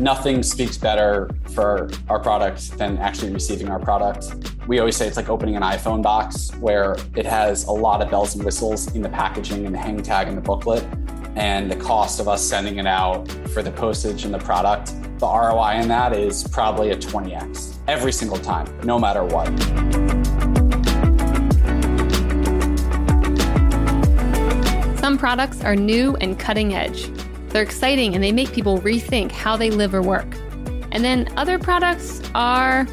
nothing speaks better for our product than actually receiving our product. We always say it's like opening an iPhone box where it has a lot of bells and whistles in the packaging and the hang tag and the booklet. And the cost of us sending it out for the postage and the product, the ROI in that is probably a 20x every single time, no matter what. Some products are new and cutting edge. They're exciting and they make people rethink how they live or work. And then other products are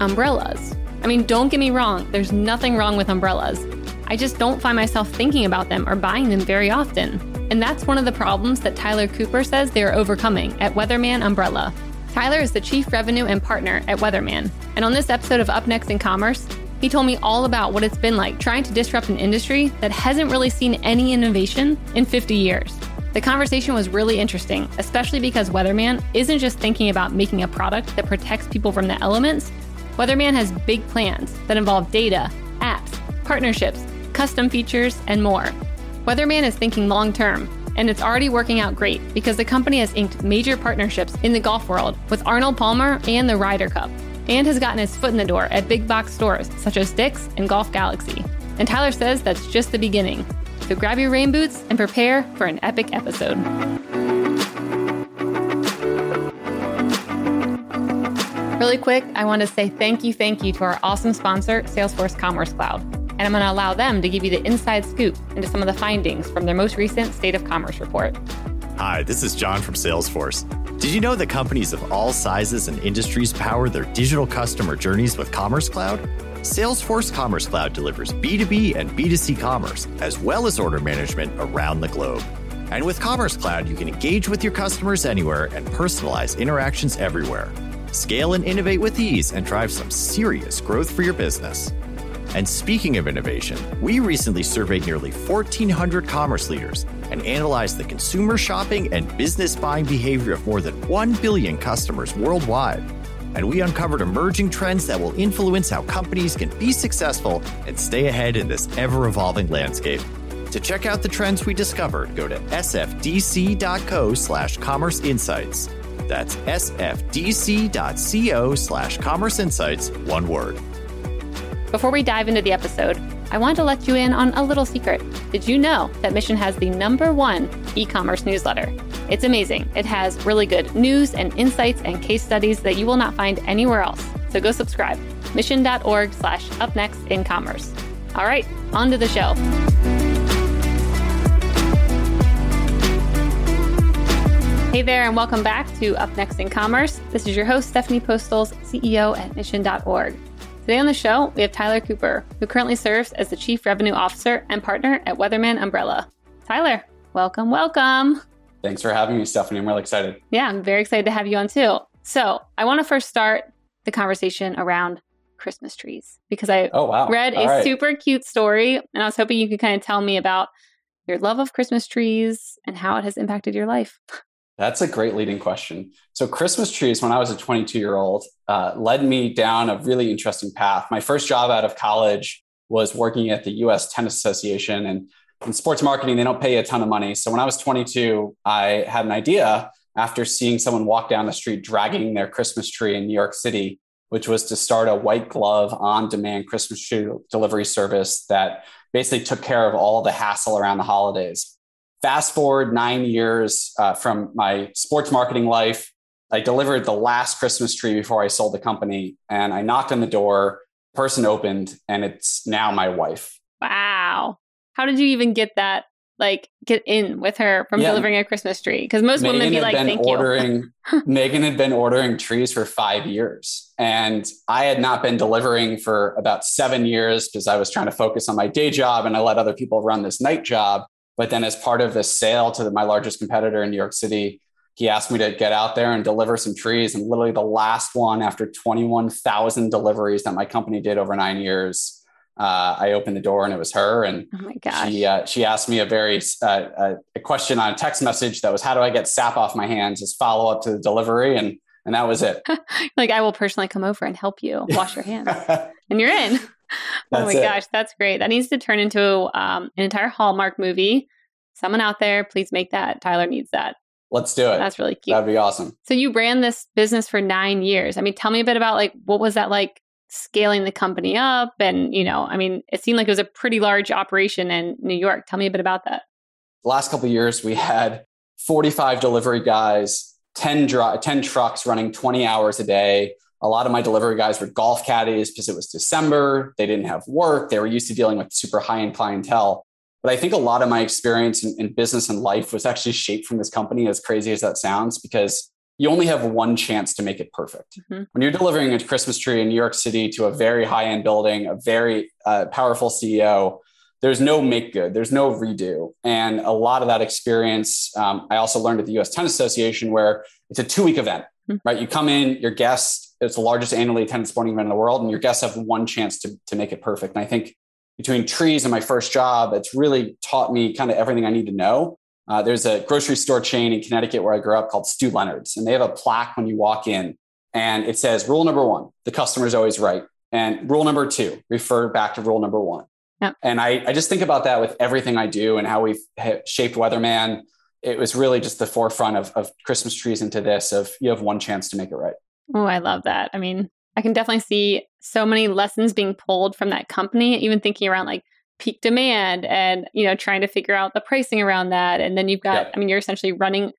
umbrellas. I mean, don't get me wrong, there's nothing wrong with umbrellas. I just don't find myself thinking about them or buying them very often. And that's one of the problems that Tyler Cooper says they are overcoming at Weatherman Umbrella. Tyler is the Chief Revenue and Partner at Weatherman. And on this episode of Up Next in Commerce, he told me all about what it's been like trying to disrupt an industry that hasn't really seen any innovation in 50 years. The conversation was really interesting, especially because Weatherman isn't just thinking about making a product that protects people from the elements. Weatherman has big plans that involve data, apps, partnerships, custom features, and more. Weatherman is thinking long term, and it's already working out great because the company has inked major partnerships in the golf world with Arnold Palmer and the Ryder Cup, and has gotten his foot in the door at big box stores such as Dick's and Golf Galaxy. And Tyler says that's just the beginning. So grab your rain boots and prepare for an epic episode. Really quick, I want to say thank you, thank you to our awesome sponsor, Salesforce Commerce Cloud. And I'm going to allow them to give you the inside scoop into some of the findings from their most recent State of Commerce report. Hi, this is John from Salesforce. Did you know that companies of all sizes and industries power their digital customer journeys with Commerce Cloud? Salesforce Commerce Cloud delivers B2B and B2C commerce, as well as order management around the globe. And with Commerce Cloud, you can engage with your customers anywhere and personalize interactions everywhere. Scale and innovate with ease and drive some serious growth for your business. And speaking of innovation, we recently surveyed nearly 1,400 commerce leaders and analyzed the consumer shopping and business buying behavior of more than 1 billion customers worldwide and we uncovered emerging trends that will influence how companies can be successful and stay ahead in this ever evolving landscape. To check out the trends we discovered, go to sfdc.co slash commerce insights. That's sfdc.co slash commerce insights, one word. Before we dive into the episode, I want to let you in on a little secret. Did you know that Mission has the number one e commerce newsletter? It's amazing. It has really good news and insights and case studies that you will not find anywhere else. So go subscribe. Mission.org slash up next in commerce. All right, on to the show. Hey there, and welcome back to Up Next in Commerce. This is your host, Stephanie Postles, CEO at Mission.org. Today on the show, we have Tyler Cooper, who currently serves as the Chief Revenue Officer and partner at Weatherman Umbrella. Tyler, welcome, welcome. Thanks for having me, Stephanie. I'm really excited. Yeah, I'm very excited to have you on too. So, I want to first start the conversation around Christmas trees because I oh, wow. read All a right. super cute story and I was hoping you could kind of tell me about your love of Christmas trees and how it has impacted your life. That's a great leading question. So, Christmas trees, when I was a 22 year old, uh, led me down a really interesting path. My first job out of college was working at the US Tennis Association. And in sports marketing, they don't pay a ton of money. So, when I was 22, I had an idea after seeing someone walk down the street dragging their Christmas tree in New York City, which was to start a white glove on demand Christmas tree delivery service that basically took care of all the hassle around the holidays. Fast forward nine years uh, from my sports marketing life, I delivered the last Christmas tree before I sold the company, and I knocked on the door. Person opened, and it's now my wife. Wow. How did you even get that? Like, get in with her from Yeah. delivering a Christmas tree? Because most Megan women be like, thank you. ordering. Megan had been ordering trees for five years, and I had not been delivering for about seven years because I was trying to focus on my day job, and I let other people run this night job. But then, as part of this sale to the, my largest competitor in New York City, he asked me to get out there and deliver some trees. And literally, the last one after 21,000 deliveries that my company did over nine years, uh, I opened the door and it was her. And Oh my she uh, she asked me a very uh, uh, a question on a text message that was, "How do I get sap off my hands?" As follow up to the delivery, and and that was it. like, I will personally come over and help you wash your hands. and you're in. oh my it. gosh, that's great. That needs to turn into um, an entire Hallmark movie. Someone out there, please make that. Tyler needs that. Let's do it. That's really cute. That'd be awesome. So you ran this business for nine years. I mean, tell me a bit about like what was that like scaling the company up? And, you know, I mean, it seemed like it was a pretty large operation in New York. Tell me a bit about that. The last couple years, we had 45 delivery guys, 10, dr- 10 trucks running 20 hours a day. A lot of my delivery guys were golf caddies because it was December. They didn't have work. They were used to dealing with super high end clientele. But I think a lot of my experience in, in, business and life was actually shaped from this company, as crazy as that sounds, because you only have one chance to make it perfect. Mm-hmm. When you're delivering a Christmas tree in New York City to a very high end building, a very uh, powerful CEO, there's no make good, there's no redo. And a lot of that experience, um, I also learned at the US Tennis Association, where it's a two week event, mm-hmm. right? You come in, your guests, it's the largest annually attended sporting event in the world, and your guests have one chance to, to make it perfect. And I think between trees and my first job, it's really taught me kind of everything I need to know. Uh, there's a grocery store chain in Connecticut where I grew up called Stew Leonard's, and they have a plaque when you walk in, and it says, Rule number one, the customer is always right. And rule number two, refer back to rule number one. Yep. And I, I just think about that with everything I do and how we've shaped Weatherman. It was really just the forefront of, of Christmas trees into this of you have one chance to make it right. Oh, I love that. I mean, I can definitely see so many lessons being pulled from that company, even thinking around like peak demand and, you know, trying to figure out the pricing around that. And then you've got, yep. I mean, you're essentially running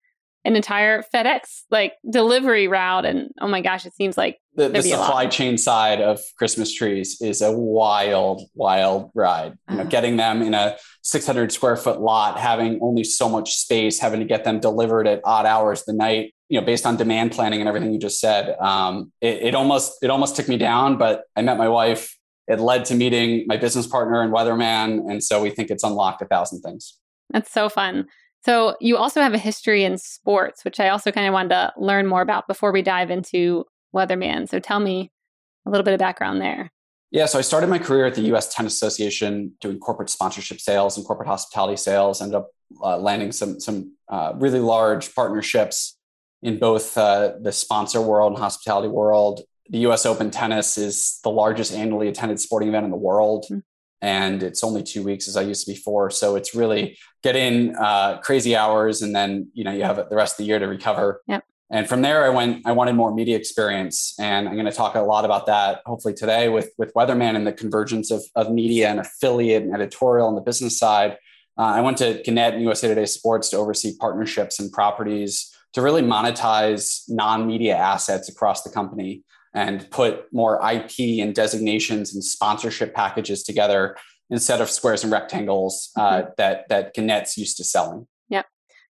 an entire FedEx like delivery route. And oh my gosh, it seems like the, the supply chain side of Christmas trees is a wild, wild ride. You know, uh-huh. getting them in a 600 square foot lot, having only so much space, having to get them delivered at odd hours the night. You know, based on demand planning and everything you just said, um, it, it almost it almost took me down. But I met my wife. It led to meeting my business partner and weatherman, and so we think it's unlocked a thousand things. That's so fun. So you also have a history in sports, which I also kind of wanted to learn more about before we dive into Weatherman. So tell me a little bit of background there. Yeah, so I started my career at the U.S. Tennis Association doing corporate sponsorship sales and corporate hospitality sales. Ended up uh, landing some some uh, really large partnerships in both uh, the sponsor world and hospitality world. The U.S. Open Tennis is the largest annually attended sporting event in the world. Mm-hmm and it's only two weeks as I used to be four. So it's really get in uh, crazy hours, and then you know you have the rest of the year to recover. Yep. And from there, I went. I wanted more media experience, and I'm going to talk a lot about that hopefully today with with Weatherman and the convergence of of media and affiliate and editorial on the business side. Uh, I went to Gannett and USA Today Sports to oversee partnerships and properties to really monetize non-media assets across the company and put more IP and designations and sponsorship packages together instead of squares and rectangles uh, mm-hmm. that that Gannett's used to selling. Yep.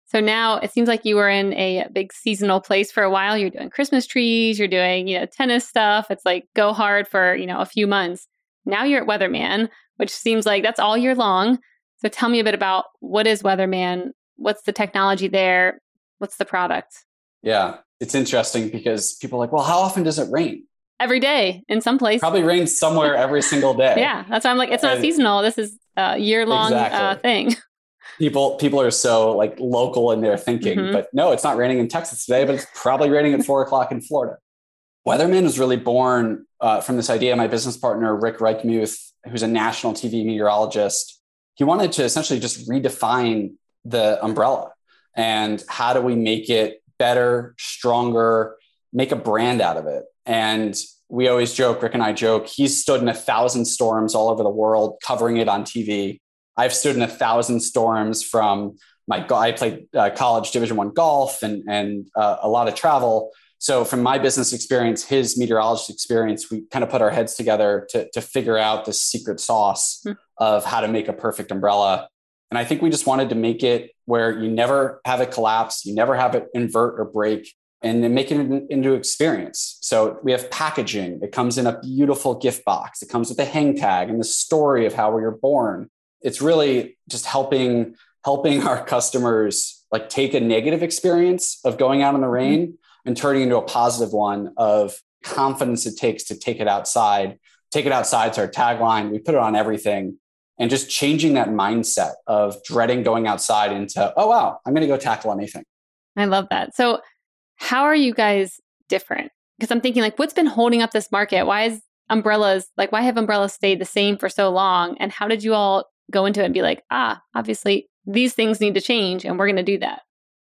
So now it seems like you were in a big seasonal place for a while. You're doing Christmas trees, you're doing you know tennis stuff. It's like go hard for you know a few months. Now you're at Weatherman, which seems like that's all year long. So tell me a bit about what is Weatherman? What's the technology there? What's the product? Yeah it's interesting because people are like, well, how often does it rain? Every day in some place. Probably rains somewhere every single day. yeah, that's why I'm like, it's not and, seasonal. This is a year long uh, exactly. uh, thing. People people are so like local in their thinking, mm-hmm. but no, it's not raining in Texas today, but it's probably raining at four o'clock in Florida. Weatherman was really born uh, from this idea. My business partner Rick Reichmuth, who's a national TV meteorologist, he wanted to essentially just redefine the umbrella and how do we make it better, stronger, make a brand out of it. And we always joke, Rick and I joke, he's stood in a thousand storms all over the world covering it on TV. I've stood in a thousand storms from my, I played uh, college division one golf and, and uh, a lot of travel. So from my business experience, his meteorologist experience, we kind of put our heads together to, to figure out the secret sauce mm-hmm. of how to make a perfect umbrella. And I think we just wanted to make it where you never have it collapse, you never have it invert or break, and then make it into experience. So we have packaging. It comes in a beautiful gift box. It comes with a hang tag and the story of how we were born. It's really just helping helping our customers like take a negative experience of going out in the rain mm-hmm. and turning into a positive one of confidence it takes to take it outside. Take it outside to our tagline. We put it on everything and just changing that mindset of dreading going outside into, oh, wow, I'm going to go tackle anything. I love that. So, how are you guys different? Because I'm thinking, like, what's been holding up this market? Why is umbrellas, like, why have umbrellas stayed the same for so long? And how did you all go into it and be like, ah, obviously these things need to change and we're going to do that?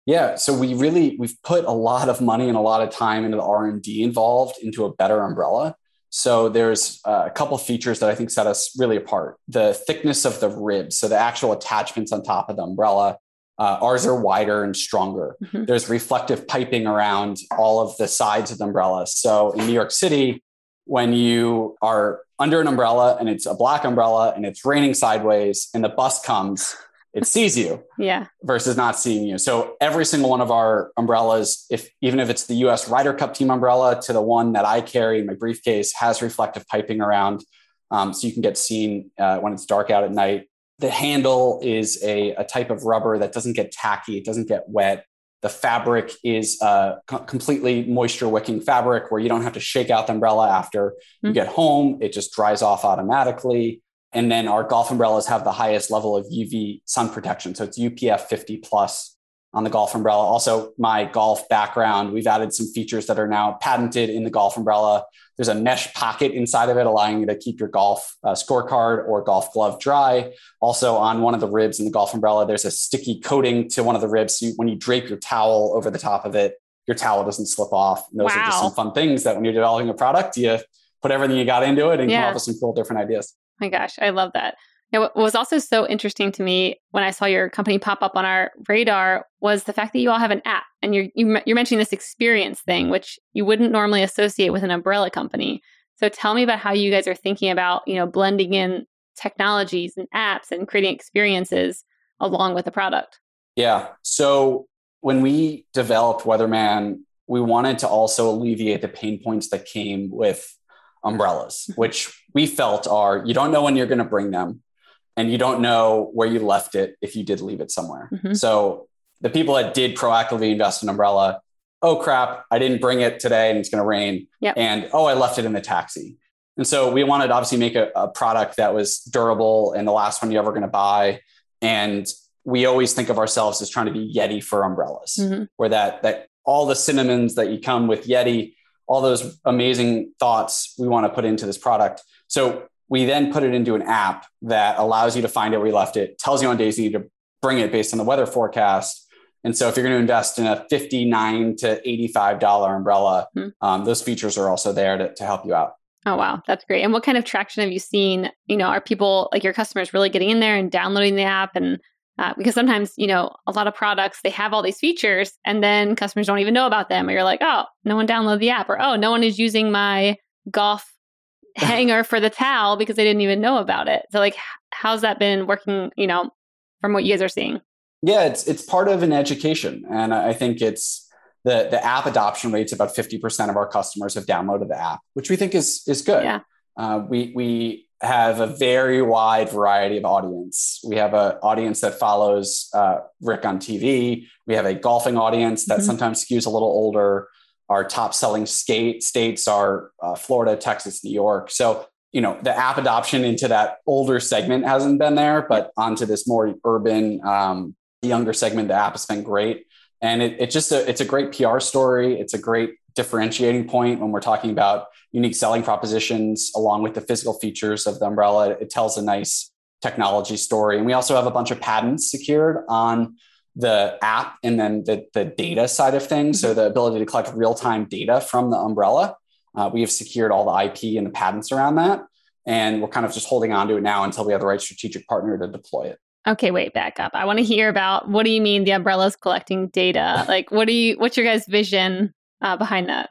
Yeah, so we really we've put a lot of money and a lot of time into the R and D involved into a better umbrella. So there's a couple features that I think set us really apart. The thickness of the ribs, so the actual attachments on top of the umbrella, uh, ours are wider and stronger. Mm-hmm. There's reflective piping around all of the sides of the umbrella. So in New York City, when you are under an umbrella and it's a black umbrella and it's raining sideways and the bus comes, it sees you yeah. versus not seeing you. So every single one of our umbrellas if even if it's the us ryder cup team umbrella to the one that i carry in my briefcase has reflective piping around um, so you can get seen uh, when it's dark out at night. The handle is a, a type of rubber that doesn't get tacky it doesn't get wet. The fabric is a completely moisture wicking fabric where you don't have to shake out the umbrella after mm-hmm. you get home. It just dries off automatically and then our golf umbrellas have the highest level of UV sun protection. So it's UPF 50 plus on the golf umbrella. Also, my golf background, we've added some features that are now patented in the golf umbrella. There's a mesh pocket inside of it, allowing you to keep your golf uh, scorecard or golf glove dry. Also, on one of the ribs in the golf umbrella, there's a sticky coating to one of the ribs. So you, when you drape your towel over the top of it, your towel doesn't slip off. And those wow. are just some fun things that when you're developing a product, you put everything you got into it and yeah. come up with some cool different ideas my gosh, I love that. Know, what was also so interesting to me when I saw your company pop up on our radar was the fact that you all have an app, and you're you, are you are mentioning this experience thing, which you wouldn't normally associate with an umbrella company. So tell me about how you guys are thinking about you know blending in technologies and apps and creating experiences along with the product. Yeah. So when we developed Weatherman, we wanted to also alleviate the pain points that came with umbrellas, which we felt are you don't know when you're going to bring them and you don't know where you left it if you did leave it somewhere. Mm-hmm. So the people that did proactively invest in umbrella, oh crap, I didn't bring it today and it's going to rain. Yep. And oh, I left it in the taxi. And so we wanted to obviously make a, a product that was durable and the last one you're ever going to buy. And we always think of ourselves as trying to be Yeti for umbrellas, mm-hmm. where that that all the cinnamons that you come with Yeti all those amazing thoughts we want to put into this product. So we then put it into an app that allows you to find it where you left it, tells you on days you need to bring it based on the weather forecast. And so if you're going to invest in a 59 to $85 umbrella, mm-hmm. um, those features are also there to, to help you out. Oh wow, that's great. And what kind of traction have you seen? You know, are people like your customers really getting in there and downloading the app and uh, because sometimes, you know, a lot of products, they have all these features and then customers don't even know about them. Or you're like, oh, no one downloaded the app. Or, oh, no one is using my golf hanger for the towel because they didn't even know about it. So, like, how's that been working, you know, from what you guys are seeing? Yeah, it's, it's part of an education. And I think it's the, the app adoption rates, about 50% of our customers have downloaded the app, which we think is, is good. Yeah. Uh, we, we have a very wide variety of audience. We have an audience that follows uh, Rick on TV. We have a golfing audience that mm-hmm. sometimes skews a little older. Our top selling skate states are uh, Florida, Texas, New York. So, you know, the app adoption into that older segment hasn't been there, but onto this more urban, um, younger segment, the app has been great. And it, it's just a, it's a great PR story. It's a great differentiating point when we're talking about unique selling propositions along with the physical features of the umbrella. It tells a nice technology story. And we also have a bunch of patents secured on the app and then the, the data side of things. So the ability to collect real time data from the umbrella. Uh, we have secured all the IP and the patents around that. And we're kind of just holding on to it now until we have the right strategic partner to deploy it. Okay, wait, back up. I want to hear about what do you mean the umbrella is collecting data? Like, what do you, what's your guys' vision uh, behind that?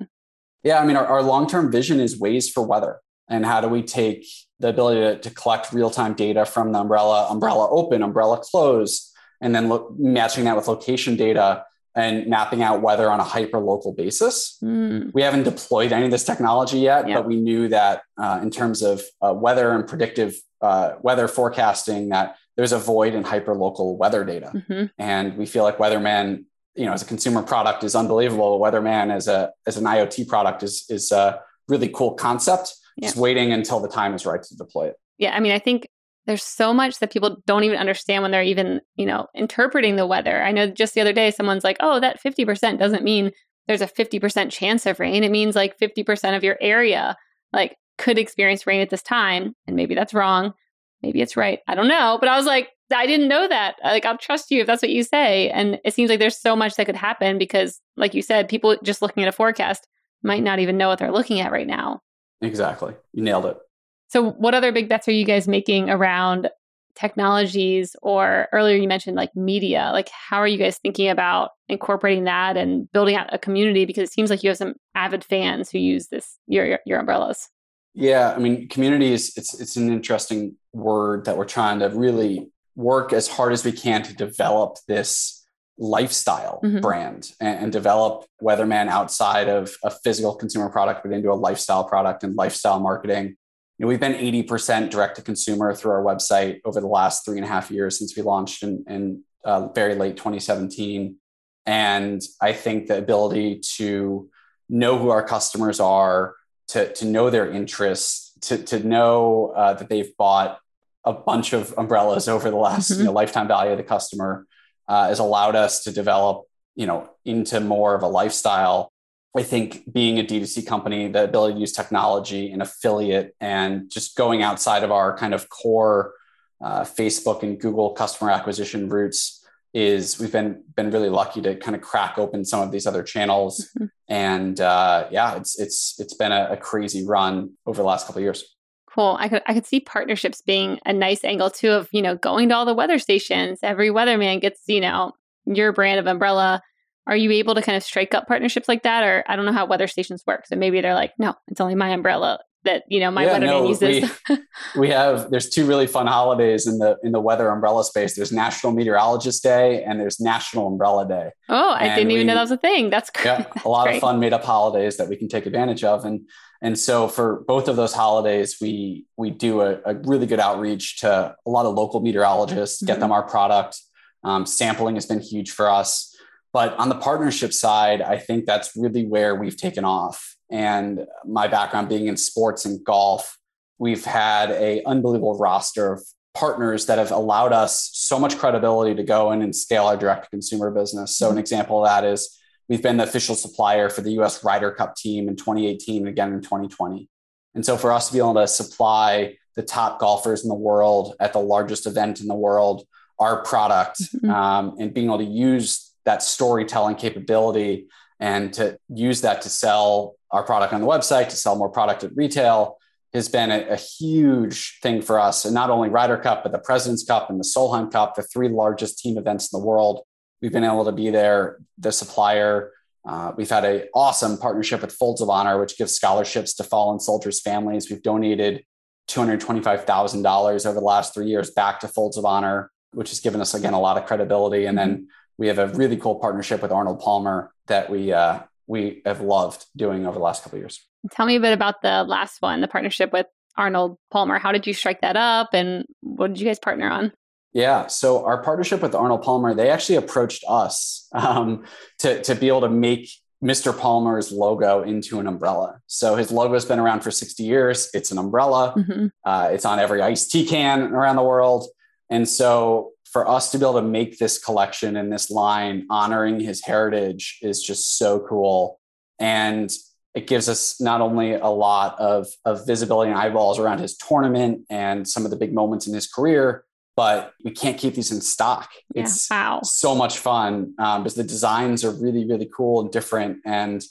Yeah, I mean, our, our long term vision is Waze for weather. And how do we take the ability to, to collect real time data from the umbrella, umbrella open, umbrella close, and then look, matching that with location data and mapping out weather on a hyper local basis. Mm. We haven't deployed any of this technology yet, yeah. but we knew that uh, in terms of uh, weather and predictive uh, weather forecasting, that there's a void in hyper local weather data. Mm-hmm. And we feel like Weatherman you know, as a consumer product is unbelievable. Weatherman as a as an IoT product is is a really cool concept. Yeah. Just waiting until the time is right to deploy it. Yeah, I mean, I think there's so much that people don't even understand when they're even, you know, interpreting the weather. I know just the other day someone's like, "Oh, that 50% doesn't mean there's a 50% chance of rain. It means like 50% of your area like could experience rain at this time." And maybe that's wrong. Maybe it's right. I don't know, but I was like, I didn't know that. Like, I'll trust you if that's what you say. And it seems like there's so much that could happen because, like you said, people just looking at a forecast might not even know what they're looking at right now. Exactly. You nailed it. So, what other big bets are you guys making around technologies or earlier you mentioned like media? Like, how are you guys thinking about incorporating that and building out a community? Because it seems like you have some avid fans who use this your your, your umbrellas. Yeah, I mean, community is it's it's an interesting word that we're trying to really work as hard as we can to develop this lifestyle mm-hmm. brand and, and, develop Weatherman outside of a physical consumer product, but into a lifestyle product and lifestyle marketing. You know, we've been 80% direct to consumer through our website over the last three and a half years since we launched in, in uh, very late 2017. And I think the ability to know who our customers are, to, to know their interests, to, to know uh, that they've bought a bunch of umbrellas over the last mm-hmm. you know, lifetime value of the customer uh, has allowed us to develop you know into more of a lifestyle i think being a d2c company the ability to use technology and affiliate and just going outside of our kind of core uh, facebook and google customer acquisition routes is we've been been really lucky to kind of crack open some of these other channels mm-hmm. and uh, yeah it's it's it's been a, a crazy run over the last couple of years Cool. I could I could see partnerships being a nice angle too of, you know, going to all the weather stations. Every weatherman gets, you know, your brand of umbrella. Are you able to kind of strike up partnerships like that? Or I don't know how weather stations work. So maybe they're like, no, it's only my umbrella that, you know, my yeah, weatherman no, uses. We, we have there's two really fun holidays in the in the weather umbrella space. There's National Meteorologist Day and there's National Umbrella Day. Oh, I didn't we, even know that was a thing. That's great. Yeah, a lot great. of fun made up holidays that we can take advantage of. And and so for both of those holidays, we we do a, a really good outreach to a lot of local meteorologists, mm-hmm. get them our product. Um, sampling has been huge for us. But on the partnership side, I think that's really where we've taken off. And my background being in sports and golf, we've had a unbelievable roster of partners that have allowed us so much credibility to go in and scale our direct to consumer business. So an mm-hmm. example of that is We've been the official supplier for the US Ryder Cup team in 2018 and again in 2020. And so for us to be able to supply the top golfers in the world at the largest event in the world, our product, mm-hmm. um, and being able to use that storytelling capability and to use that to sell our product on the website, to sell more product at retail, has been a, a, huge thing for us. And not only Ryder Cup, but the President's Cup and the Solheim Cup, the three largest team events in the world. We've been able to be there, the supplier. Uh, we've had an awesome partnership with Folds of Honor, which gives scholarships to fallen soldiers' families. We've donated $225,000 over the last three years back to Folds of Honor, which has given us, again, a lot of credibility. And then we have a really cool partnership with Arnold Palmer that we, uh, we have loved doing over the last couple of years. Tell me a bit about the last one, the partnership with Arnold Palmer. How did you strike that up and what did you guys partner on? Yeah. So our partnership with Arnold Palmer, they actually approached us um, to, to be able to make Mr. Palmer's logo into an umbrella. So his logo has been around for 60 years. It's an umbrella. Mm-hmm. Uh, it's on every iced tea can around the world. And so for us to be able to make this collection and this line honoring his heritage is just so cool. And it gives us not only a lot of, of visibility and eyeballs around his tournament and some of the big moments in his career, but we can't keep these in stock. Yeah, it's wow. so much fun um, because the designs are really, really cool and different. And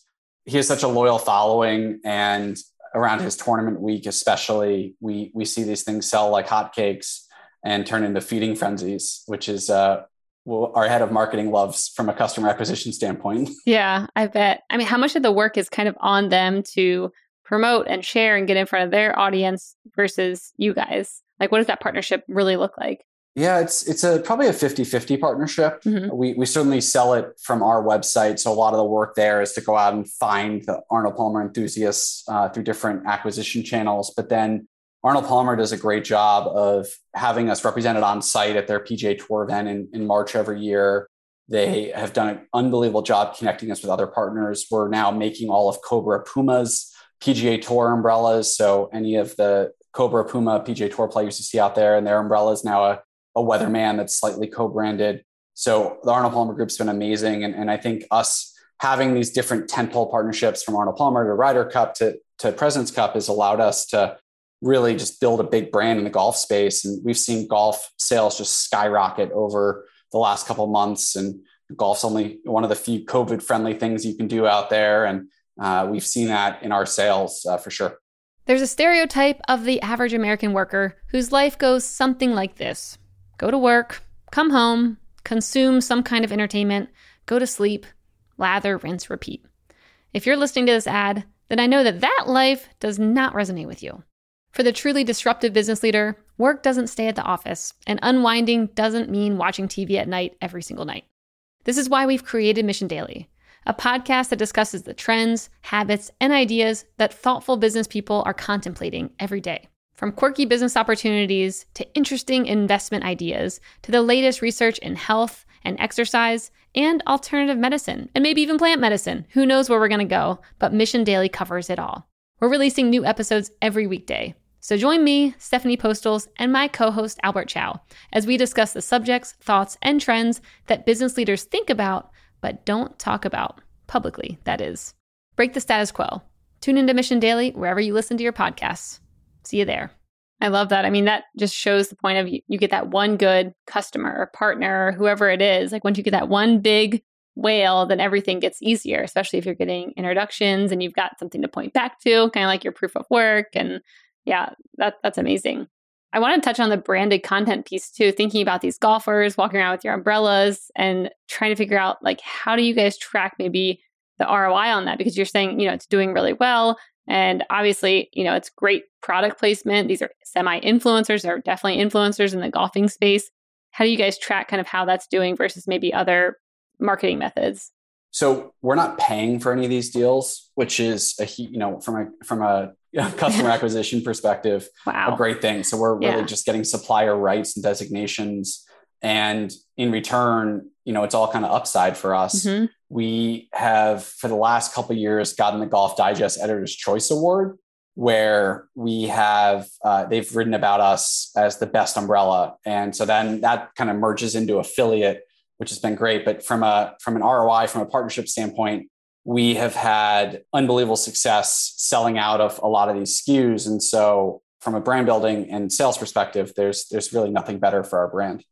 he has such a loyal following. And around his tournament week, especially, we we see these things sell like hotcakes and turn into feeding frenzies, which is uh, well, our head of marketing loves from a customer acquisition standpoint. Yeah, I bet. I mean, how much of the work is kind of on them to promote and share and get in front of their audience versus you guys? Like, what does that partnership really look like? Yeah, it's it's a probably a 50-50 partnership. Mm-hmm. We we certainly sell it from our website. So a lot of the work there is to go out and find the Arnold Palmer enthusiasts uh, through different acquisition channels. But then Arnold Palmer does a great job of having us represented on site at their PGA Tour event in, in March every year. They have done an unbelievable job connecting us with other partners. We're now making all of Cobra Puma's PGA Tour umbrellas. So any of the Cobra Puma PGA Tour players you see out there, and their umbrella is now a, a weatherman that's slightly co-branded. So the Arnold Palmer Group's been amazing, and, and I think us having these different tentpole partnerships from Arnold Palmer to Ryder Cup to to President's Cup has allowed us to really just build a big brand in the golf space. And we've seen golf sales just skyrocket over the last couple months. And golf's only one of the few COVID friendly things you can do out there. And uh, we've seen that in our sales uh, for sure. There's a stereotype of the average American worker whose life goes something like this go to work, come home, consume some kind of entertainment, go to sleep, lather, rinse, repeat. If you're listening to this ad, then I know that that life does not resonate with you. For the truly disruptive business leader, work doesn't stay at the office, and unwinding doesn't mean watching TV at night every single night. This is why we've created Mission Daily, a podcast that discusses the trends, habits, and ideas that thoughtful business people are contemplating every day. From quirky business opportunities to interesting investment ideas to the latest research in health and exercise and alternative medicine, and maybe even plant medicine. Who knows where we're going to go, but Mission Daily covers it all. We're releasing new episodes every weekday. So join me, Stephanie Postles, and my co host Albert Chow as we discuss the subjects, thoughts, and trends that business leaders think about but don't talk about publicly, that is. Break the status quo. Tune into Mission Daily wherever you listen to your podcasts. See you there. I love that. I mean, that just shows the point of you, you get that one good customer or partner or whoever it is. Like once you get that one big whale, then everything gets easier, especially if you're getting introductions and you've got something to point back to, kind of like your proof of work. And yeah, that that's amazing. I want to touch on the branded content piece too, thinking about these golfers walking around with your umbrellas and trying to figure out like how do you guys track maybe the ROI on that because you're saying, you know, it's doing really well. And obviously, you know, it's great product placement. These are semi influencers, they're definitely influencers in the golfing space. How do you guys track kind of how that's doing versus maybe other marketing methods? So we're not paying for any of these deals, which is a you know from a from a customer acquisition perspective, wow. a great thing. So we're really yeah. just getting supplier rights and designations, and in return, you know, it's all kind of upside for us. Mm-hmm. We have for the last couple years gotten the Golf Digest Editor's Choice Award, where we have uh, they've written about us as the best umbrella, and so then that kind of merges into affiliate, which has been great. But from a from an ROI, from a partnership standpoint, we have had unbelievable success selling out of a lot of these SKUs, and so from a brand building and sales perspective, there's there's really nothing better for our brand.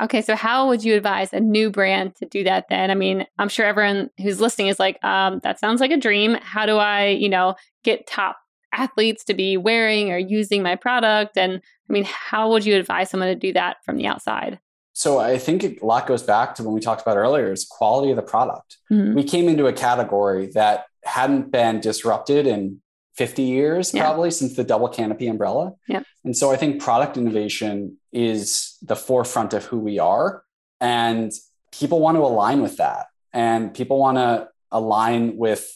Okay, so how would you advise a new brand to do that then? I mean, I'm sure everyone who's listening is like, um, that sounds like a dream. How do I, you know, get top athletes to be wearing or using my product? And I mean, how would you advise someone to do that from the outside? So I think a lot goes back to when we talked about earlier is quality of the product. Mm-hmm. We came into a category that hadn't been disrupted in 50 years yeah. probably since the double canopy umbrella. Yeah. And so I think product innovation is the forefront of who we are and people want to align with that and people want to align with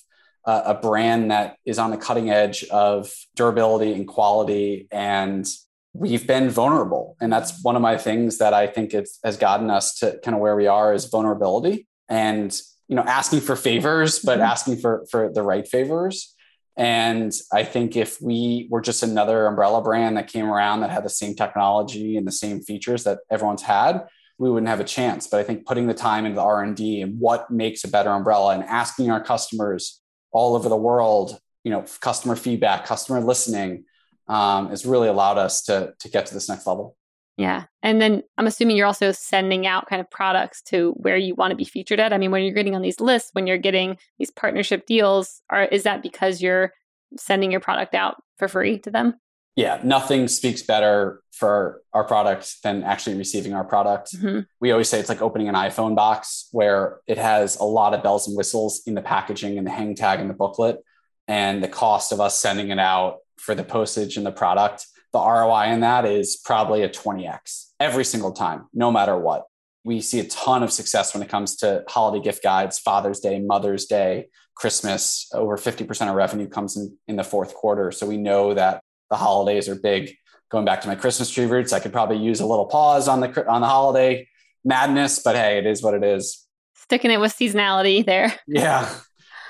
a, a brand that is on the cutting edge of durability and quality and we've been vulnerable and that's one of my things that i think it's, has gotten us to kind of where we are is vulnerability and you know asking for favors but mm-hmm. asking for for the right favors and I think if we were just another umbrella brand that came around that had the same technology and the same features that everyone's had, we wouldn't have a chance. But I think putting the time into the R and D and what makes a better umbrella and asking our customers all over the world, you know, customer feedback, customer listening, um, has really allowed us to to get to this next level. Yeah. And then I'm assuming you're also sending out kind of products to where you want to be featured at. I mean, when you're getting on these lists, when you're getting these partnership deals, are is that because you're sending your product out for free to them? Yeah, nothing speaks better for our product than actually receiving our product. Mm-hmm. We always say it's like opening an iPhone box where it has a lot of bells and whistles in the packaging and the hang tag and the booklet. And the cost of us sending it out for the postage and the product the ROI in that is probably a 20x every single time, no matter what. We see a ton of success when it comes to holiday gift guides, Father's Day, Mother's Day, Christmas. Over 50% of revenue comes in, in the fourth quarter. So we know that the holidays are big. Going back to my Christmas tree roots, I could probably use a little pause on the on the holiday madness, but hey, it is what it is. Sticking it with seasonality there. Yeah.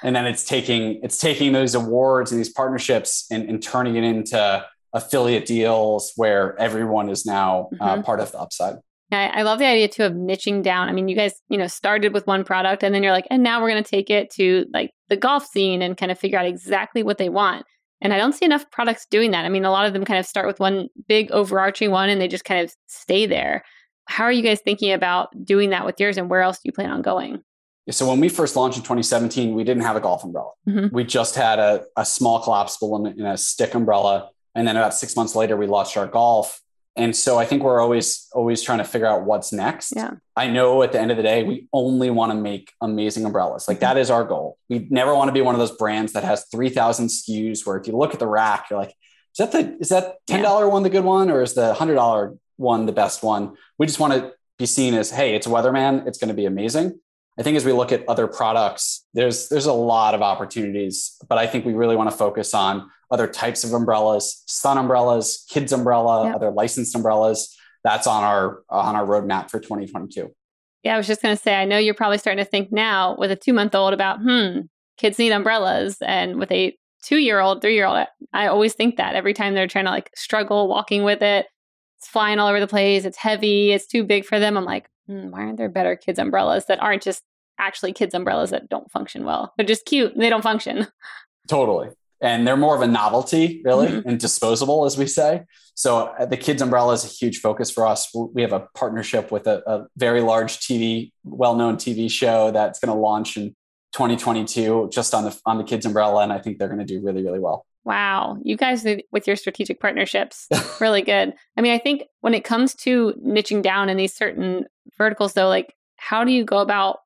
And then it's taking it's taking those awards and these partnerships and, and turning it into affiliate deals where everyone is now uh, mm-hmm. part of the upside. Yeah, I love the idea too of niching down. I mean, you guys, you know, started with one product and then you're like, and now we're going to take it to like the golf scene and kind of figure out exactly what they want. And I don't see enough products doing that. I mean, a lot of them kind of start with one big overarching one and they just kind of stay there. How are you guys thinking about doing that with yours and where else do you plan on going? So when we first launched in 2017, we didn't have a golf umbrella. Mm-hmm. We just had a, a small collapsible and a stick umbrella. And then about six months later, we launched our golf. And so I think we're always always trying to figure out what's next. Yeah. I know at the end of the day, we only want to make amazing umbrellas. Like Mm-hmm. that is our goal. We never want to be one of those brands that has 3,000 SKUs where if you look at the rack, you're like, is that the is that $10 one the good one or is the $100 one the best one? We just want to be seen as, hey, it's a weatherman. It's going to be amazing. I think as we look at other products, there's there's a lot of opportunities, but I think we really want to focus on other types of umbrellas, sun umbrellas, kids umbrella, Yeah. other licensed umbrellas. That's on our on our roadmap for 2022. Yeah, I was just going to say, I know you're probably starting to think now with a two month old about, hmm, kids need umbrellas. And with a two year old, three year old, I always think that every time they're trying to like struggle walking with it, it's flying all over the place, it's heavy, it's too big for them. I'm like, why aren't there better kids' umbrellas that aren't just actually kids' umbrellas that don't function well? They're just cute and they don't function. Totally. And they're more of a novelty, really, Mhm. and disposable, as we say. So uh, the kids umbrella is a huge focus for us. We have a partnership with a, a very large TV, well-known TV show that's going to launch in 2022, just on the on the kids umbrella, and I think they're going to do really, really well. Wow, you guys with your strategic partnerships, really good. I mean, I think when it comes to niching down in these certain verticals, though, like how do you go about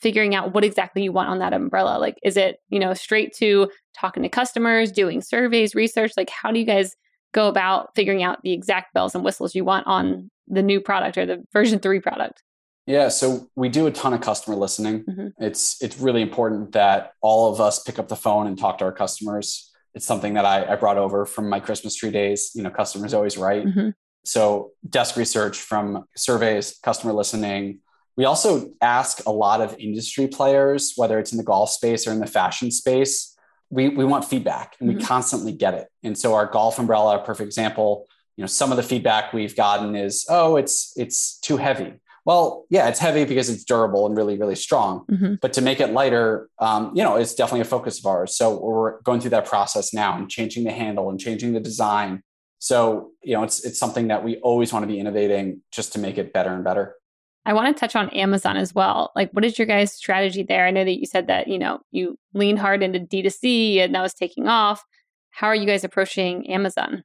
figuring out what exactly you want on that umbrella? Like, is it you know straight to talking to customers, doing surveys, research? Like, how do you guys go about figuring out the exact bells and whistles you want on the new product or the version three product? Yeah, so we do a ton of customer listening. Mhm. It's it's really important that all of us pick up the phone and talk to our customers. It's something that I, I brought over from my Christmas tree days. You know, customers always right. Mhm. So desk research from surveys, customer listening. We also ask a lot of industry players, whether it's in the golf space or in the fashion space. We, we want feedback and we Mhm. constantly get it. And so our golf umbrella, a perfect example, you know, some of the feedback we've gotten is, oh, it's it's too heavy. Well, yeah, it's heavy because it's durable and really, really strong. Mhm. But to make it lighter, um, you know, it's definitely a focus of ours. So we're going through that process now and changing the handle and changing the design. So, you know, it's it's something that we always want to be innovating just to make it better and better. I want to touch on Amazon as well. Like, what is your guys' strategy there? I know that you said that, you know, you leaned hard into D2C and that was taking off. How are you guys approaching Amazon?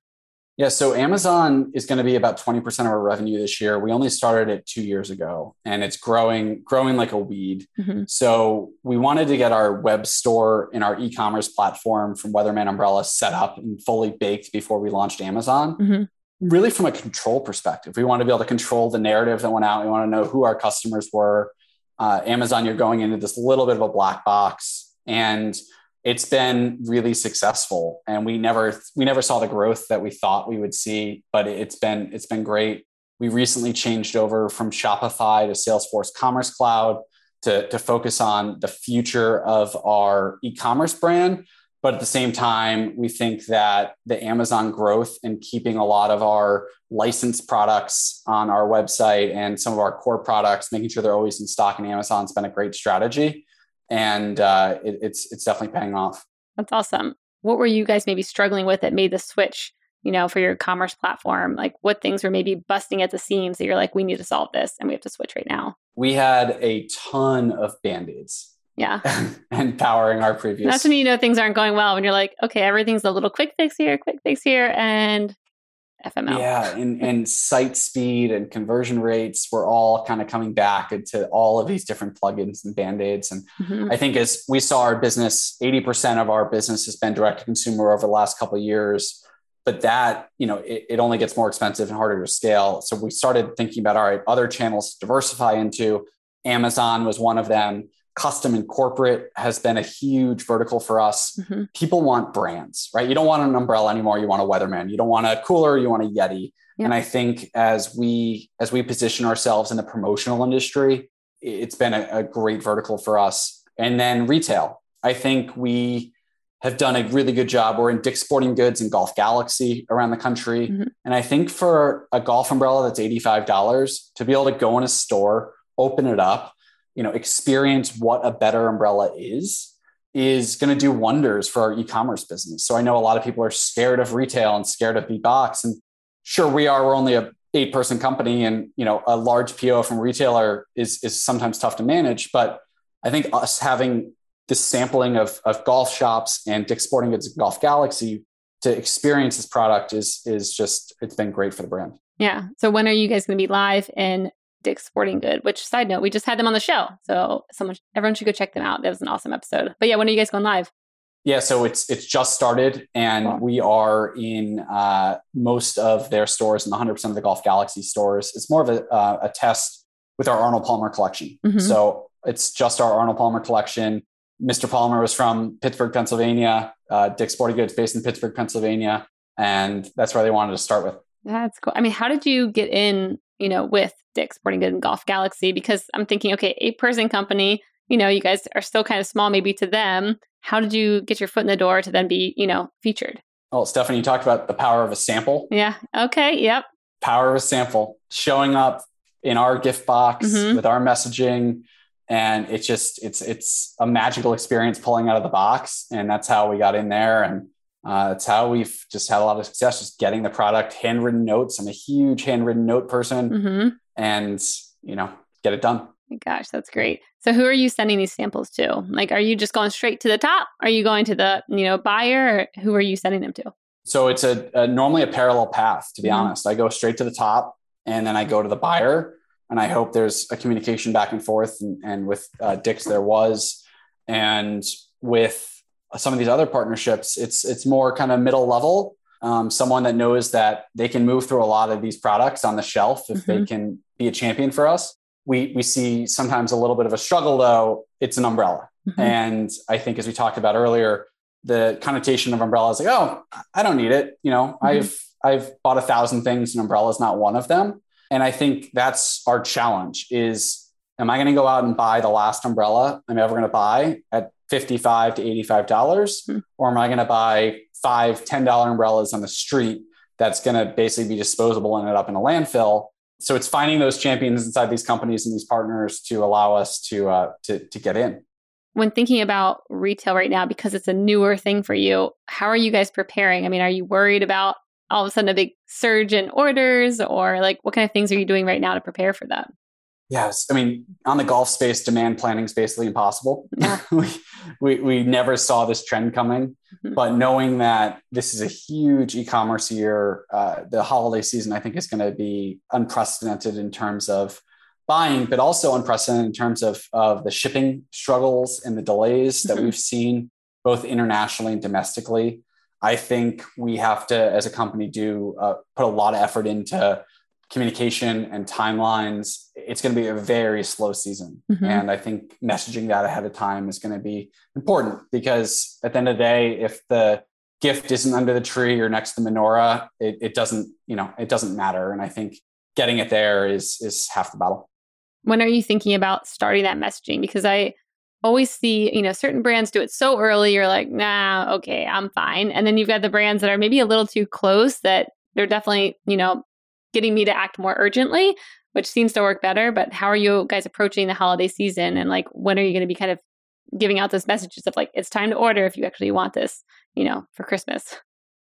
Yeah, so Amazon is going to be about 20% of our revenue this year. We only started it 2 years ago and it's growing growing like a weed. Mhm. So, we wanted to get our web store and our e-commerce platform from Weatherman Umbrella set up and fully baked before we launched Amazon. Mhm. Really from a control perspective. We want to be able to control the narrative that went out. We want to know who our customers were. Uh, Amazon, you're going into this little bit of a black box and it's been really successful and we never we never saw the growth that we thought we would see but it's been it's been great. We recently changed over from shopify to salesforce commerce cloud to, to focus on the future of our e-commerce brand. But at the same time we think that the amazon growth and keeping a lot of our licensed products on our website and some of our core products making sure they're always in stock in amazon's been a great strategy and uh, it, it's it's definitely paying off That's awesome. What were you guys maybe struggling with that made the switch, you know, for your commerce platform? Like, what things were maybe busting at the seams that you're like, we need to solve this and we have to switch right now? we had a ton of band-aids Yeah. and powering our previous That's when you know things aren't going well when you're like, okay, everything's a little quick fix here, quick fix here, and FML. yeah and, and site speed and conversion rates were all kind of coming back into all of these different plugins and band-aids and Mhm. i think as we saw our business 80% of our business has been direct to consumer over the last couple of years but that you know it, it only gets more expensive and harder to scale so we started thinking about all right other channels to diversify into amazon was one of them custom and corporate has been a huge vertical for us Mhm. people want brands, right? You don't want an umbrella anymore. You want a Weatherman. You don't want a cooler. You want a Yeti. Yeah. And I think as we as we position ourselves in the promotional industry, it's been a, a great vertical for us. And then retail. I think we have done a really good job. We're in Dick's Sporting Goods and Golf Galaxy around the country. Mhm. And I think for a golf umbrella that's $85, to be able to go in a store, open it up, you know, experience what a better umbrella is, is going to do wonders for our e-commerce business. So I know a lot of people are scared of retail and scared of big box. And sure, we are. We're only a eight person company, and you know, a large PO from retailer is is sometimes tough to manage. But I think us having this sampling of, of golf shops and Dick's Sporting Goods Golf Galaxy to experience this product is is just it's been great for the brand. Yeah. So when are you guys going to be live in Dick's Sporting Good? Which side note, we just had them on the show, so someone everyone should go check them out. That was an awesome episode. But yeah, when are you guys going live? Yeah, so it's it's just started, and we are in uh, most of their stores and 100 percent of the Golf Galaxy stores. It's more of a, uh, a test with our Arnold Palmer collection. Mm-hmm. So it's just our Arnold Palmer collection. Mr. Palmer was from Pittsburgh, Pennsylvania. Uh, Dick's Sporting Goods based in Pittsburgh, Pennsylvania, and that's where they wanted to start with. That's cool. I mean, how did you get in? You know, with Dick Sporting Goods and Golf Galaxy, because I'm thinking, okay, eight person company. You know, you guys are still kind of small, maybe to them. How did you get your foot in the door to then be, you know, featured? Well, Stephanie, you talked about the power of a sample. Yeah. Okay. Yep. Power of a sample showing up in our gift box mm-hmm. with our messaging and it's just it's it's a magical experience pulling out of the box and that's how we got in there and uh, that's how we've just had a lot of success just getting the product handwritten notes. I'm a huge handwritten note person. Mm-hmm. and you know get it done. Gosh that's great. So who are you sending these samples to? Like are you just going straight to the top? Are you going to the you know buyer? Who are you sending them to? So it's a, a normally a parallel path to be mm-hmm. honest. I go straight to the top and then i go to the buyer and I hope there's a communication back and forth. And, and with uh, Dick's, there was, and with some of these other partnerships, it's it's more kind of middle level. Um, someone that knows that they can move through a lot of these products on the shelf if mm-hmm. they can be a champion for us. We we see sometimes a little bit of a struggle though. It's an umbrella, mm-hmm. and I think as we talked about earlier, the connotation of umbrella is like, oh, I don't need it. You know, mm-hmm. I've I've bought a thousand things, and umbrella is not one of them. And I think that's our challenge is am I going to go out and buy the last umbrella I'm ever going to buy at 55 to $85? mm-hmm. Or am I going to buy five $10 umbrellas on the street that's going to basically be disposable and end up in a landfill? So it's finding those champions inside these companies and these partners to allow us to, uh, to, to get in. When thinking about retail right now, because it's a newer thing for you, how are you guys preparing? I mean, are you worried about all of a sudden a big surge in orders or like what kind of things are you doing right now to prepare for that? Yes. I mean, on the golf space, demand planning is basically impossible. Yeah. we, we, we never saw this trend coming, mm-hmm. but knowing that this is a huge e-commerce year, uh, the holiday season, I think is going to be unprecedented in terms of buying, but also unprecedented in terms of, of the shipping struggles and the delays that mm-hmm. we've seen both internationally and domestically. I think we have to, as a company, do uh, put a lot of effort into communication and timelines. It's going to be a very slow season, mm-hmm. and I think messaging that ahead of time is going to be important because at the end of the day, if the gift isn't under the tree or next to the menorah, it, it doesn't, you know, it doesn't matter. And I think getting it there is is half the battle. When are you thinking about starting that messaging? Because I always see, you know, certain brands do it so early, you're like, nah, okay, I'm fine. And then you've got the brands that are maybe a little too close that they're definitely, you know, getting me to act more urgently, which seems to work better. But how are you guys approaching the holiday season? And like, when are you going to be kind of giving out those messages of like, it's time to order if you actually want this, you know, for Christmas?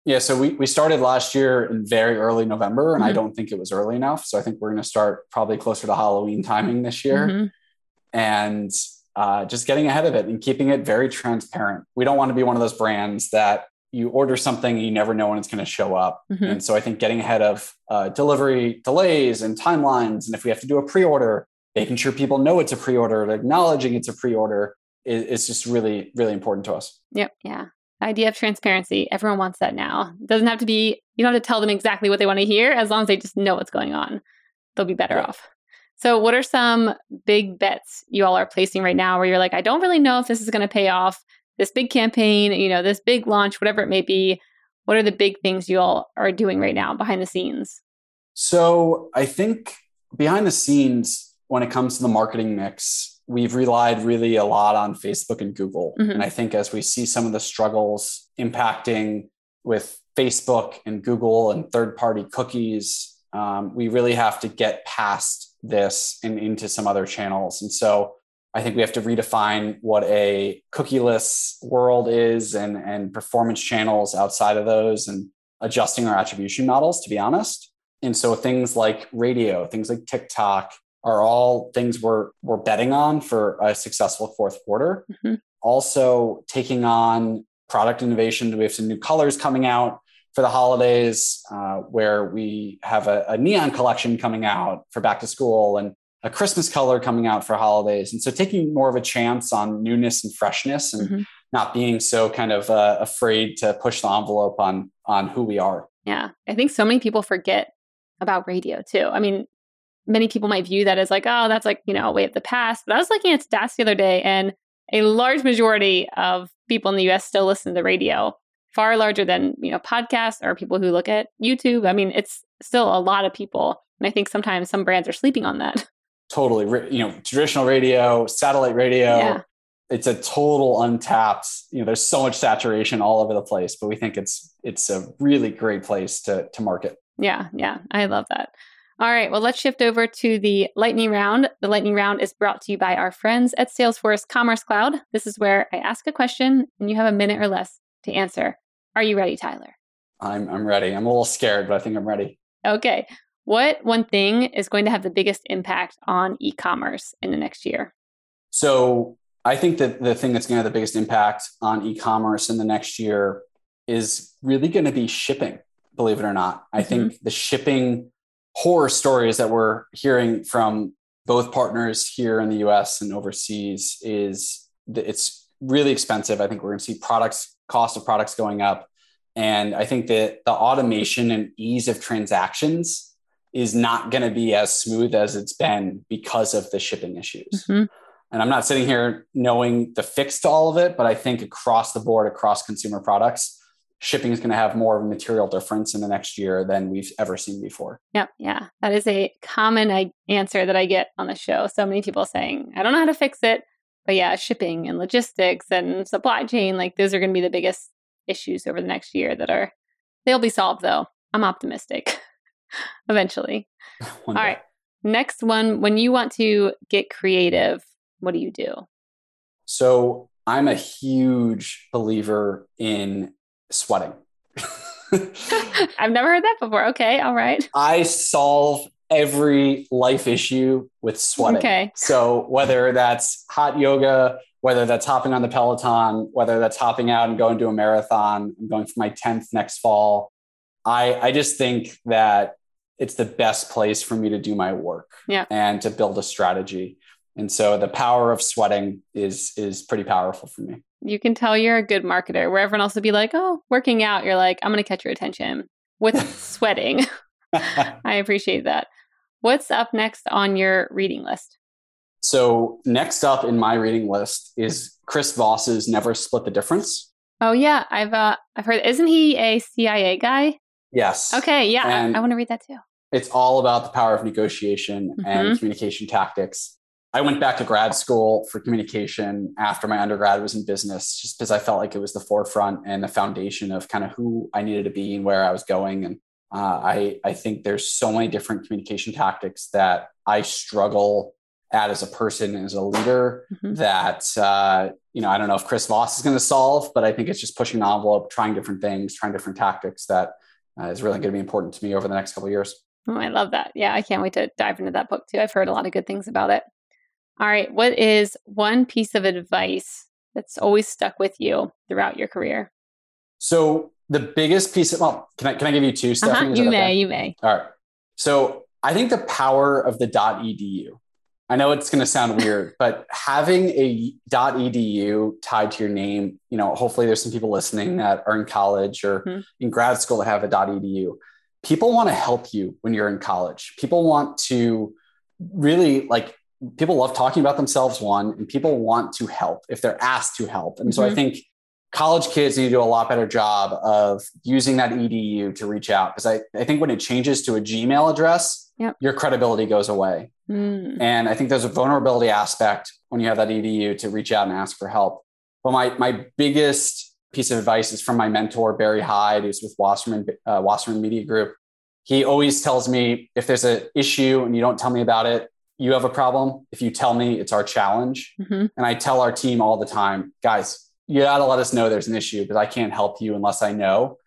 Yeah, so we, we started last year in very early November, and mm-hmm. I don't think it was early enough. So I think we're going to start probably closer to Halloween timing this year. Mm-hmm. And uh, just getting ahead of it and keeping it very transparent. We don't want to be one of those brands that you order something you never know when it's going to show up. Mm-hmm. And so I think getting ahead of uh, delivery delays and timelines, and if we have to do a pre-order, making sure people know it's a pre-order, acknowledging it's a pre-order is, is just really, really important to us. Yep. Yeah. Idea of transparency. Everyone wants that now. It doesn't have to be, you don't have to tell them exactly what they want to hear as long as they just know what's going on. They'll be better off. So, what are some big bets you all are placing right now where you're like, I don't really know if this is going to pay off? This big campaign, you know, this big launch, whatever it may be. What are the big things you all are doing right now behind the scenes? So, I think behind the scenes, when it comes to the marketing mix, we've relied really a lot on Facebook and Google. Mm-hmm. And I think as we see some of the struggles impacting with Facebook and Google and third party cookies, um, we really have to get past this and into some other channels. And so I think we have to redefine what a cookieless world is and, and performance channels outside of those and adjusting our attribution models, to be honest. And so things like radio, things like TikTok are all things we're, we're betting on for a successful fourth quarter. Mm-hmm. Also, taking on product innovation. We have some new colors coming out for the holidays, uh, where we have a, a, neon collection coming out for back to school and a Christmas color coming out for holidays. And so taking more of a chance on newness and freshness and mm-hmm. not being so kind of uh, afraid to push the envelope on on who we are. Yeah, I think so many people forget about radio too. I mean, many people might view that as like, oh, that's like, you know, a way of the past. But I was looking at stats the other day and a large majority of people in the US still listen to the radio, far larger than, you know, podcasts or people who look at YouTube. I mean, it's still a lot of people. And I think sometimes some brands are sleeping on that. Totally. You know, traditional radio, satellite radio, yeah. it's a total untapped, you know, there's so much saturation all over the place, but we think it's it's a really great place to to market. Yeah, yeah. I love that. All right, well, let's shift over to the lightning round. The lightning round is brought to you by our friends at Salesforce Commerce Cloud. This is where I ask a question and you have a minute or less to answer. Are you ready, Tyler? I'm, I'm ready. I'm a little scared, but I think I'm ready. Okay. What one thing is going to have the biggest impact on e commerce in the next year? So, I think that the thing that's going to have the biggest impact on e commerce in the next year is really going to be shipping, believe it or not. Mm-hmm. I think the shipping horror stories that we're hearing from both partners here in the US and overseas is that it's really expensive. I think we're going to see products, cost of products going up. And I think that the automation and ease of transactions is not going to be as smooth as it's been because of the shipping issues. Mm-hmm. And I'm not sitting here knowing the fix to all of it, but I think across the board, across consumer products, shipping is going to have more of a material difference in the next year than we've ever seen before. Yep. Yeah. That is a common answer that I get on the show. So many people saying, I don't know how to fix it. But yeah, shipping and logistics and supply chain, like those are going to be the biggest issues over the next year that are, they'll be solved though. I'm optimistic eventually. All right. Next one, when you want to get creative, what do you do? So I'm a huge believer in sweating. I've never heard that before. Okay, all right. I solve every life issue with sweating. Okay. So whether that's hot yoga, whether that's hopping on the Peloton, whether that's hopping out and going to a marathon, I'm going for my 10th next fall. I, I just think that it's the best place for me to do my work yeah. and to build a strategy. And so the power of sweating is is pretty powerful for me you can tell you're a good marketer where everyone else would be like, oh, working out. You're like, I'm going to catch your attention with sweating. I appreciate that. What's up next on your reading list? So, next up in my reading list is Chris Voss's Never Split the Difference. Oh yeah, I've uh, I've heard. Isn't he a CIA guy? Yes. Okay, yeah, I, I want to read that too. It's all about the power of negotiation mm-hmm. and communication tactics. I went back to grad school for communication after my undergrad was in business, just because I felt like it was the forefront and the foundation of kind of who I needed to be and where I was going. And uh, I, I think there's so many different communication tactics that I struggle at as a person, as a leader, mm-hmm. that, uh, you know, I don't know if Chris Voss is going to solve, but I think it's just pushing the envelope, trying different things, trying different tactics that uh, is really going to be important to me over the next couple years. Oh, I love that. Yeah, I can't wait to dive into that book too. I've heard a lot of good things about it. All right. What is one piece of advice that's always stuck with you throughout your career? So the biggest piece of well, can I can I give you two, uh-huh, Stephanie? Uh-huh. You may, okay? you may. All right. So I think the power of the .edu. I know it's going to sound weird, but having a .edu tied to your name, you know, hopefully there's some people listening that are in college or mm-hmm. in grad school that have a .edu. People want to help you when you're in college. People want to really like people love talking about themselves one and people want to help if they're asked to help and mm-hmm. so i mm-hmm. think college kids need to do a lot better job of using that edu to reach out because I, I think when it changes to a gmail address yep. your credibility goes away mm. and i think there's a vulnerability aspect when you have that edu to reach out and ask for help but my, my biggest piece of advice is from my mentor barry hyde who's with wasserman, uh, wasserman media group he always tells me if there's an issue and you don't tell me about it you have a problem. If you tell me, it's our challenge. Mm-hmm. And I tell our team all the time, guys, you got to let us know there's an issue because I can't help you unless I know.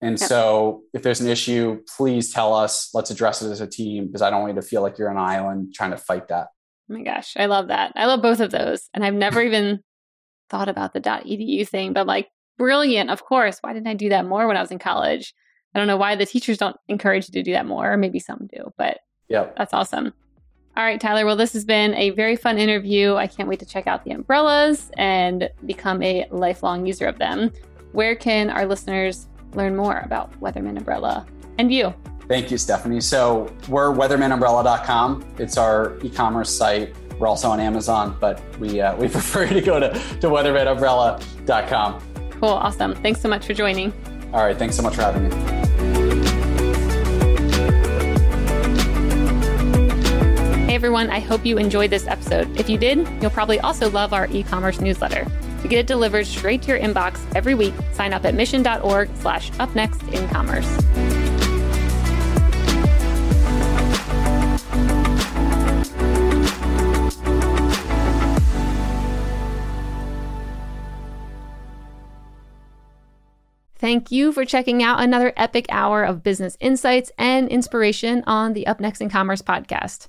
And yep. so if there's an issue, please tell us. Let's address it as a team because I don't want you to feel like you're an island trying to fight that. Oh my gosh, I love that. I love both of those. And I've never even thought about the .edu thing, but like brilliant. Of course. Why didn't I do that more when I was in college? I don't know why the teachers don't encourage you to do that more, or maybe some do, but yeah, that's awesome. All right, Tyler. Well, this has been a very fun interview. I can't wait to check out the umbrellas and become a lifelong user of them. Where can our listeners learn more about Weatherman Umbrella and you? Thank you, Stephanie. So we're weathermanumbrella.com. It's our e-commerce site. We're also on Amazon, but we uh, we prefer to go to, to weathermanumbrella.com. Cool. Awesome. Thanks so much for joining. All right. Thanks so much for having me. Hey everyone, I hope you enjoyed this episode. If you did, you'll probably also love our e-commerce newsletter. To get it delivered straight to your inbox every week, sign up at mission.org slash upnext in commerce. Thank you for checking out another epic hour of business insights and inspiration on the Up Next in Commerce podcast.